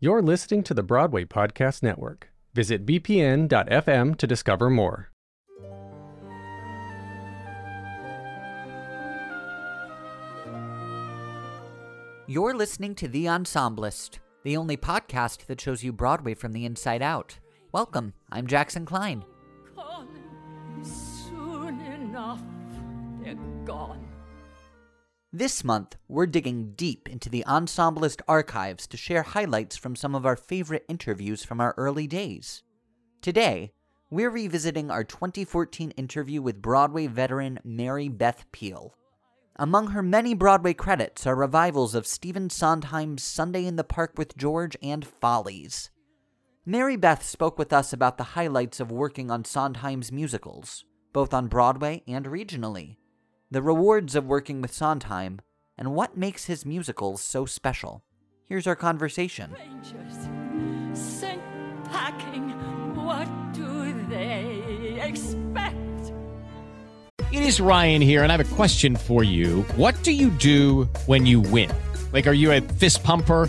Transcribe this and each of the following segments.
You're listening to the Broadway Podcast Network. Visit bpn.fm to discover more. You're listening to The Ensemblist, the only podcast that shows you Broadway from the inside out. Welcome, I'm Jackson Klein. Coming soon enough, they're gone. This month, we're digging deep into the Ensemblist archives to share highlights from some of our favorite interviews from our early days. Today, we're revisiting our 2014 interview with Broadway veteran Mary Beth Peil. Among her many Broadway credits are revivals of Stephen Sondheim's Sunday in the Park with George and Follies. Mary Beth spoke with us about the highlights of working on Sondheim's musicals, both on Broadway and regionally, the rewards of working with Sondheim, and what makes his musicals so special. Here's our conversation. Rangers sent packing. What do they expect? It is Ryan here, and I have a question for you. What do you do when you win? Like, are you a fist pumper?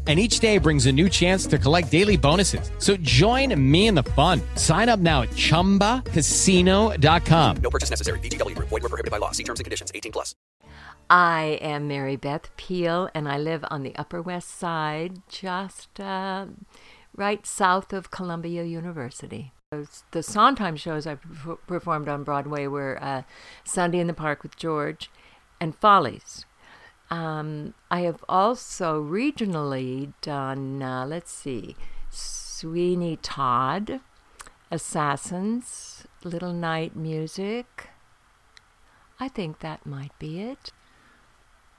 And each day brings a new chance to collect daily bonuses. So join me in the fun. Sign up now at chumbacasino.com. No purchase necessary. VGW Group. Void were prohibited by law. See terms and conditions. 18 plus. I am Mary Beth Peil, and I live on the Upper West Side, just uh, right south of Columbia University. The Sondheim shows I performed on Broadway were uh, Sunday in the Park with George and Follies. Um, I have also regionally done, uh, let's see, Sweeney Todd, Assassins, Little Night Music. I think that might be it.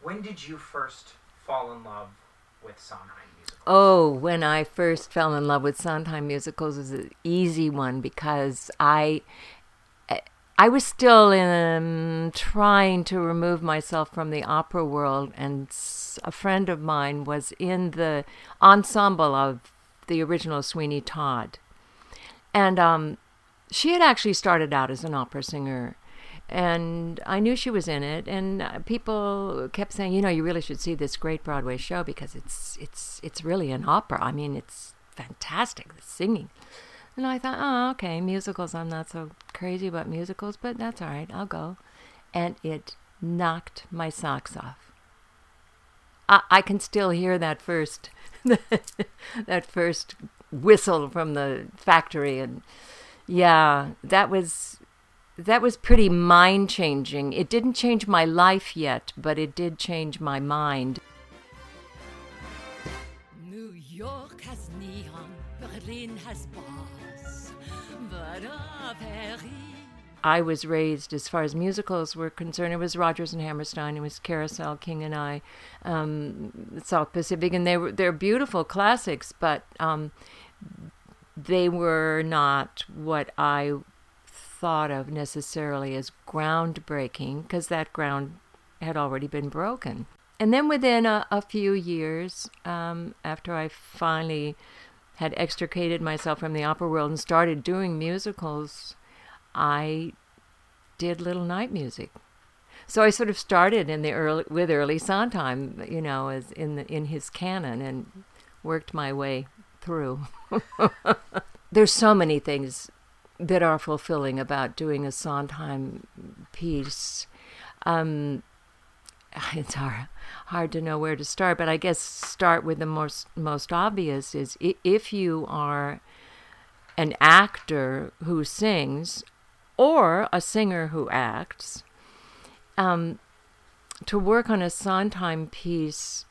When did you first fall in love with Sondheim musicals? Oh, when I first fell in love with Sondheim musicals was an easy one because I I was still in trying to remove myself from the opera world and a friend of mine was in the ensemble of the original Sweeney Todd. And um, she had actually started out as an opera singer and I knew she was in it. And uh, people kept saying, you know, you really should see this great Broadway show because it's it's it's really an opera. I mean, it's fantastic, the singing. And I thought, oh, okay, musicals. I'm not so crazy about musicals, but that's all right. I'll go. And it knocked my socks off. I, I can still hear that first, that first whistle from the factory, and yeah, that was that was pretty mind changing. It didn't change my life yet, but it did change my mind. New York has neon, Berlin has bars. I was raised, as far as musicals were concerned, it was Rodgers and Hammerstein, it was Carousel, King and I, um, South Pacific, and they were they're beautiful classics, but um, they were not what I thought of necessarily as groundbreaking, because that ground had already been broken. And then within a, a few years, um, after I finally had extricated myself from the opera world and started doing musicals, I did little night music. So I sort of started in the early with early Sondheim, you know, as in the, in his canon, and worked my way through. There's so many things that are fulfilling about doing a Sondheim piece. Um, it's hard, hard to know where to start, but I guess start with the most most obvious is if you are an actor who sings or a singer who acts, um, to work on a Sondheim piece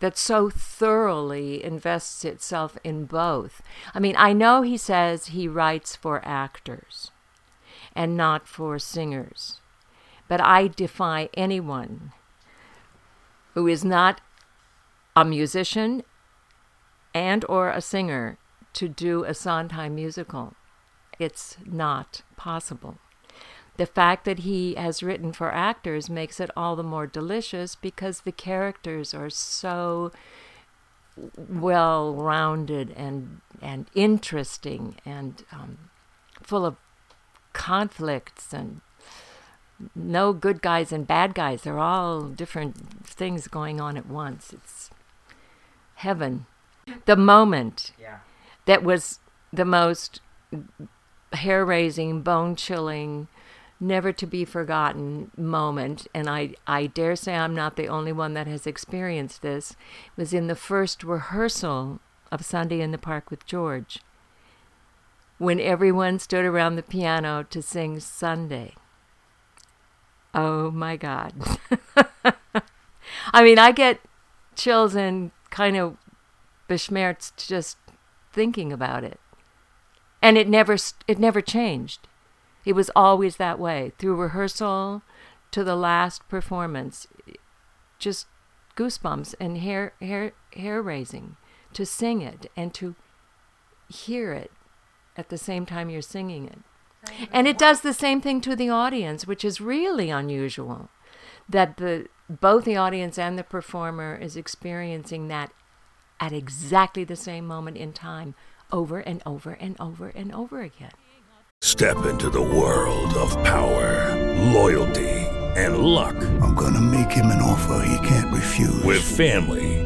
that so thoroughly invests itself in both. I mean, I know he says he writes for actors and not for singers, but I defy anyone who is not a musician and or a singer to do a Sondheim musical. It's not possible. The fact that he has written for actors makes it all the more delicious because the characters are so well rounded and and interesting and um, full of conflicts and no good guys and bad guys. They're all different things going on at once. It's heaven. The moment Yeah. that was the most hair raising, bone chilling, never to be forgotten moment, and I, I dare say I'm not the only one that has experienced this, was in the first rehearsal of Sunday in the Park with George, when everyone stood around the piano to sing Sunday. Oh my God. I mean, I get chills and kind of beschmerzt just thinking about it. And it never it never changed. It was always that way through rehearsal to the last performance. Just goosebumps and hair hair hair raising to sing it and to hear it at the same time you're singing it. And it does the same thing to the audience, which is really unusual. That the both the audience and the performer is experiencing that at exactly the same moment in time over and over and over and over again. Step into the world of power, loyalty, and luck. I'm gonna make him an offer he can't refuse. With family,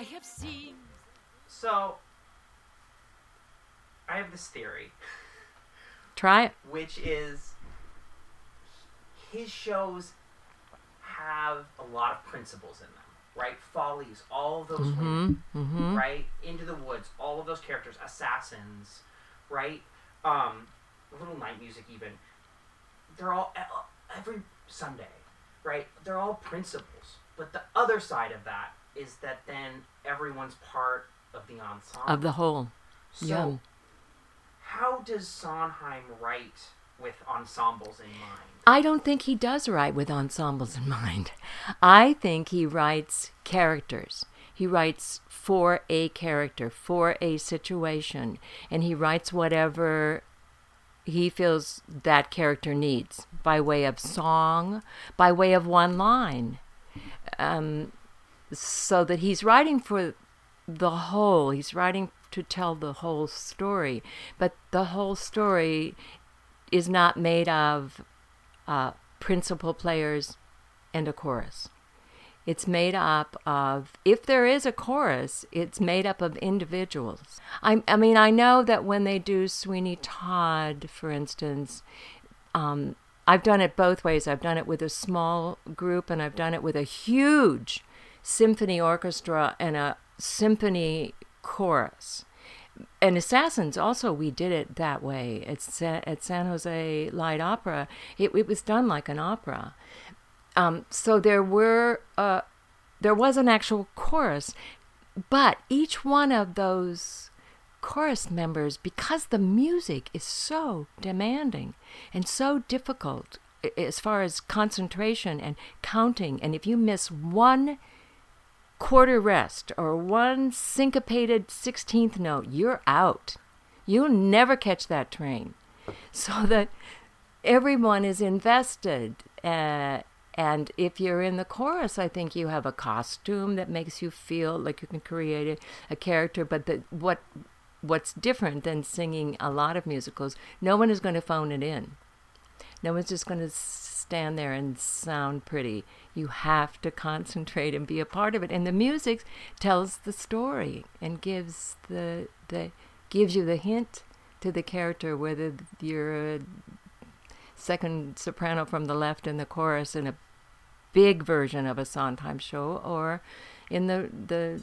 I have seen So, I have this theory, Try it. which is his shows have a lot of principals in them, right? Follies, all of those women, right? Into the Woods, all of those characters, assassins, right? Um, Little Night Music, even. They're all every Sunday, right? They're all principals. But the other side of that is that then everyone's part of the ensemble. Of the whole. So, Yeah. how does Sondheim write with ensembles in mind? I don't think he does write with ensembles in mind. I think he writes characters. He writes for a character, for a situation, and he writes whatever he feels that character needs by way of song, by way of one line. Um, so that he's writing for the whole, he's writing to tell the whole story, but the whole story is not made of uh, principal players and a chorus. It's made up of, if there is a chorus, it's made up of individuals. I, I mean, I know that when they do Sweeney Todd, for instance, um, I've done it both ways. I've done it with a small group and I've done it with a huge symphony orchestra and a symphony chorus. And Assassins also we did it that way at Sa- at San Jose Light Opera. It, it was done like an opera. Um, so there were uh, there was an actual chorus, but each one of those chorus members, because the music is so demanding and so difficult as far as concentration and counting, and if you miss one quarter rest or one syncopated 16th note, you're out. You'll never catch that train. So that everyone is invested. Uh, and if you're in the chorus, I think you have a costume that makes you feel like you can create a, a character. But the, what what's different than singing a lot of musicals, no one is going to phone it in. No one's just going to stand there and sound pretty. You have to concentrate and be a part of it. And the music tells the story and gives the the gives you the hint to the character whether you're a second soprano from the left in the chorus in a big version of a Sondheim show or in the the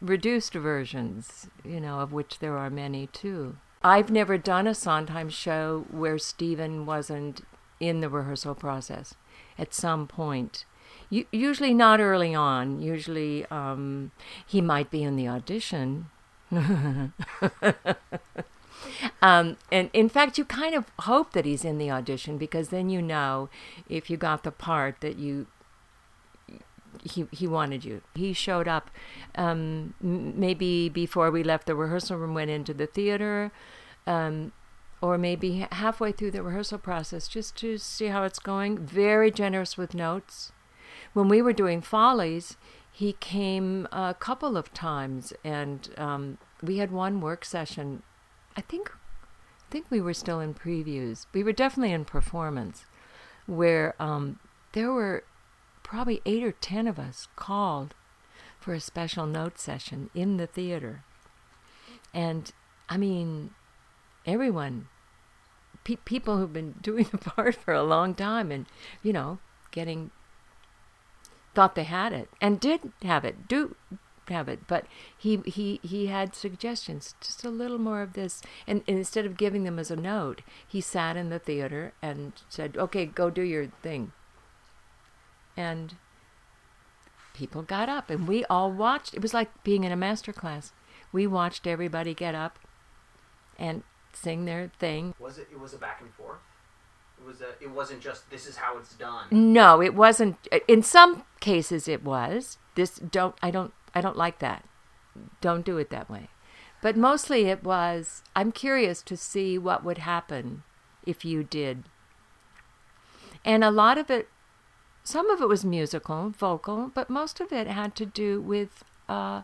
reduced versions, you know, of which there are many too. I've never done a Sondheim show where Stephen wasn't in the rehearsal process at some point. Usually not early on. Usually um, he might be in the audition. um, and in fact, you kind of hope that he's in the audition because then you know if you got the part that you he he wanted you. He showed up um, maybe before we left the rehearsal room, went into the theater, um, or maybe halfway through the rehearsal process, just to see how it's going. Very generous with notes. When we were doing Follies, he came a couple of times, and um, we had one work session. I think, I think we were still in previews. We were definitely in performance, where um, there were probably eight or ten of us called for a special note session in the theater. And I mean, everyone, pe- people who've been doing the part for a long time and, you know, getting, thought they had it and did have it, do have it. But he, he, he had suggestions, just a little more of this. And, and instead of giving them as a note, he sat in the theater and said, okay, go do your thing and people got up and we all watched it was like being in a master class we watched everybody get up and sing their thing Was it? It was a back and forth. It was a. It wasn't just this is how it's done. no it wasn't in some cases it was this don't i don't i don't like that don't do it that way but mostly it was i'm curious to see what would happen if you did and a lot of it some of it was musical, vocal, but most of it had to do with uh,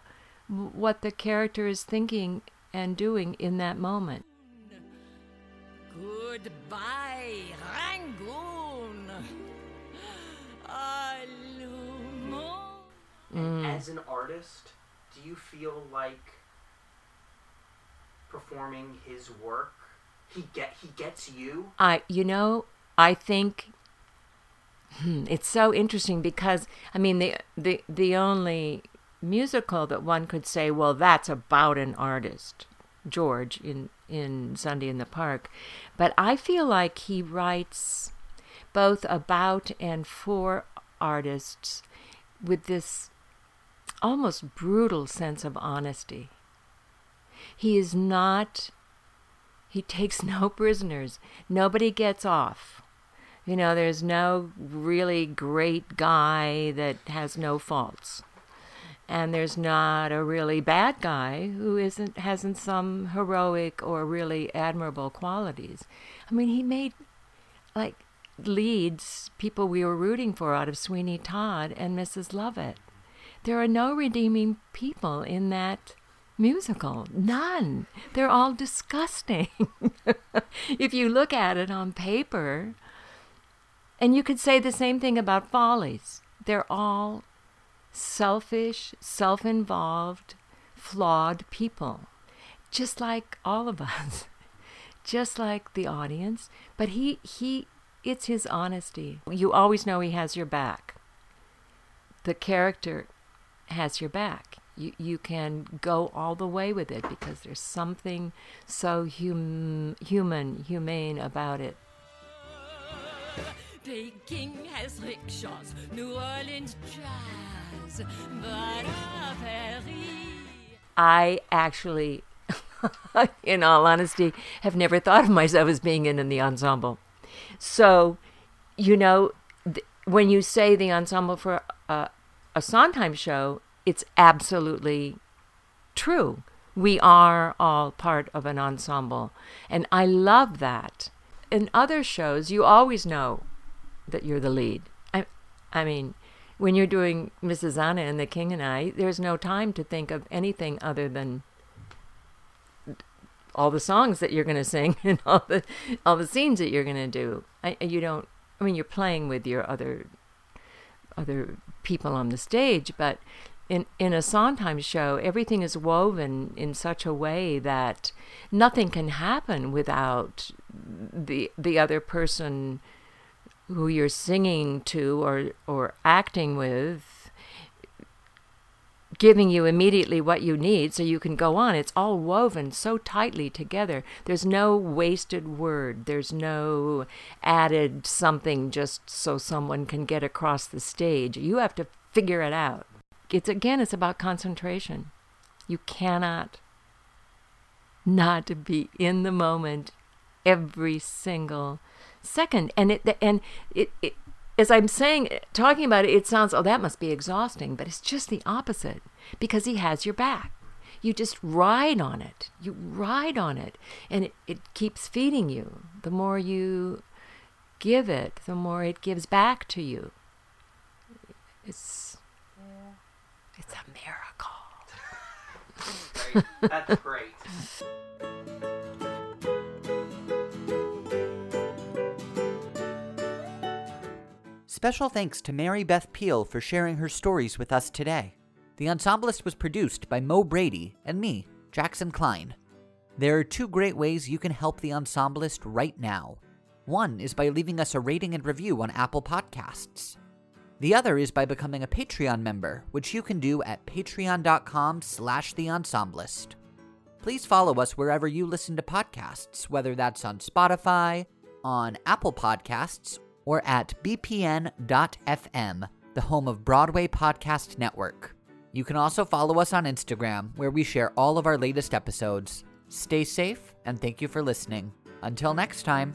what the character is thinking and doing in that moment. Goodbye, Rangoon. Allumon. As an artist, do you feel like performing his work? He get he gets you. I, you know, I think hmm, it's so interesting because I mean the the the only musical that one could say, well, that's about an artist, George in in Sunday in the Park, but I feel like he writes both about and for artists with this almost brutal sense of honesty. He is not he takes no prisoners. Nobody gets off. You know, there's no really great guy that has no faults. And there's not a really bad guy who isn't hasn't some heroic or really admirable qualities. I mean, he made like leads people we were rooting for out of Sweeney Todd and Mrs. Lovett. There are no redeeming people in that musical. None. They're all disgusting. if you look at it on paper, and you could say the same thing about Follies. They're all selfish, self involved, flawed people, just like all of us, just like the audience. But he, he, it's his honesty. You always know he has your back. The character has your back. You, you can go all the way with it because there's something so hum, human, humane about it. Peking has rickshaws, New Orleans jazz, but. I actually, in all honesty, have never thought of myself as being in, in the ensemble. So you know, th- when you say the ensemble for a, a Sondheim show, it's absolutely true. We are all part of an ensemble. And I love that. In other shows, you always know that you're the lead. I, I mean, when you're doing Mrs. Anna and the King and I, there's no time to think of anything other than all the songs that you're going to sing and all the all the scenes that you're going to do. I, you don't. I mean, you're playing with your other other people on the stage, but in in a Sondheim show, everything is woven in such a way that nothing can happen without the the other person who you're singing to or or acting with giving you immediately what you need so you can go on. It's all woven so tightly together. There's no wasted word. There's no added something just so someone can get across the stage. You have to figure it out. It's again, it's about concentration. You cannot not be in the moment every single second. And it and it, it as I'm saying, talking about it, it sounds, oh, that must be exhausting, but it's just the opposite because he has your back. You just ride on it. You ride on it, and it, it keeps feeding you. The more you give it, the more it gives back to you. It's, it's a miracle. Great. That's great. Special thanks to Mary Beth Peil for sharing her stories with us today. The Ensemblist was produced by Mo Brady and me, Jackson Klein. There are two great ways you can help The Ensemblist right now. One is by leaving us a rating and review on Apple Podcasts. The other is by becoming a Patreon member, which you can do at patreon.com slash the ensemblist. Please follow us wherever you listen to podcasts, whether that's on Spotify, on Apple Podcasts, or at bpn.fm, the home of Broadway Podcast Network. You can also follow us on Instagram, where we share all of our latest episodes. Stay safe, and thank you for listening. Until next time.